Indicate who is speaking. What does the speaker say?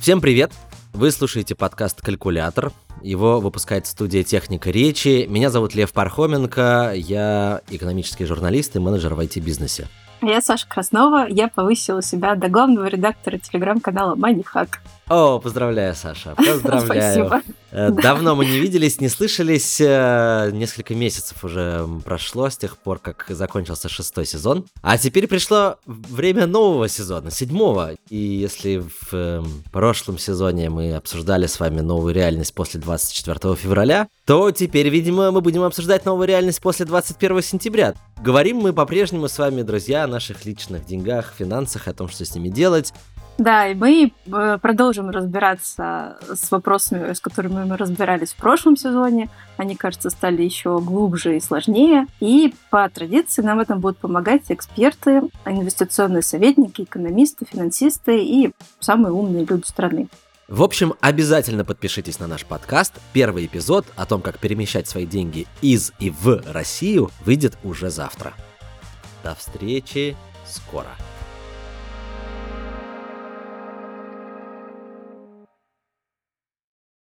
Speaker 1: Всем привет! Вы слушаете подкаст «Калькулятор». Его выпускает студия «Техника речи». Меня зовут Лев Пархоменко, я экономический журналист и менеджер в IT-бизнесе.
Speaker 2: Я Саша Краснова, я повысила себя до главного редактора телеграм-канала Манихак.
Speaker 1: О, поздравляю, Саша, поздравляю.
Speaker 2: Спасибо.
Speaker 1: Э, давно мы не виделись, не слышались, э, несколько месяцев уже прошло с тех пор, как закончился шестой сезон. А теперь пришло время нового сезона, седьмого. И если в э, прошлом сезоне мы обсуждали с вами новую реальность после 24 февраля, то теперь, видимо, мы будем обсуждать новую реальность после 21 сентября. Говорим мы по-прежнему с вами, друзья, о наших личных деньгах, финансах, о том, что с ними делать.
Speaker 2: Да, и мы э, продолжим разбираться с вопросами, с которыми мы разбирались в прошлом сезоне. Они, кажется, стали еще глубже и сложнее. И по традиции нам в этом будут помогать эксперты, инвестиционные советники, экономисты, финансисты и самые умные люди страны.
Speaker 1: В общем, обязательно подпишитесь на наш подкаст. Первый эпизод о том, как перемещать свои деньги из и в Россию, выйдет уже завтра. До встречи скоро.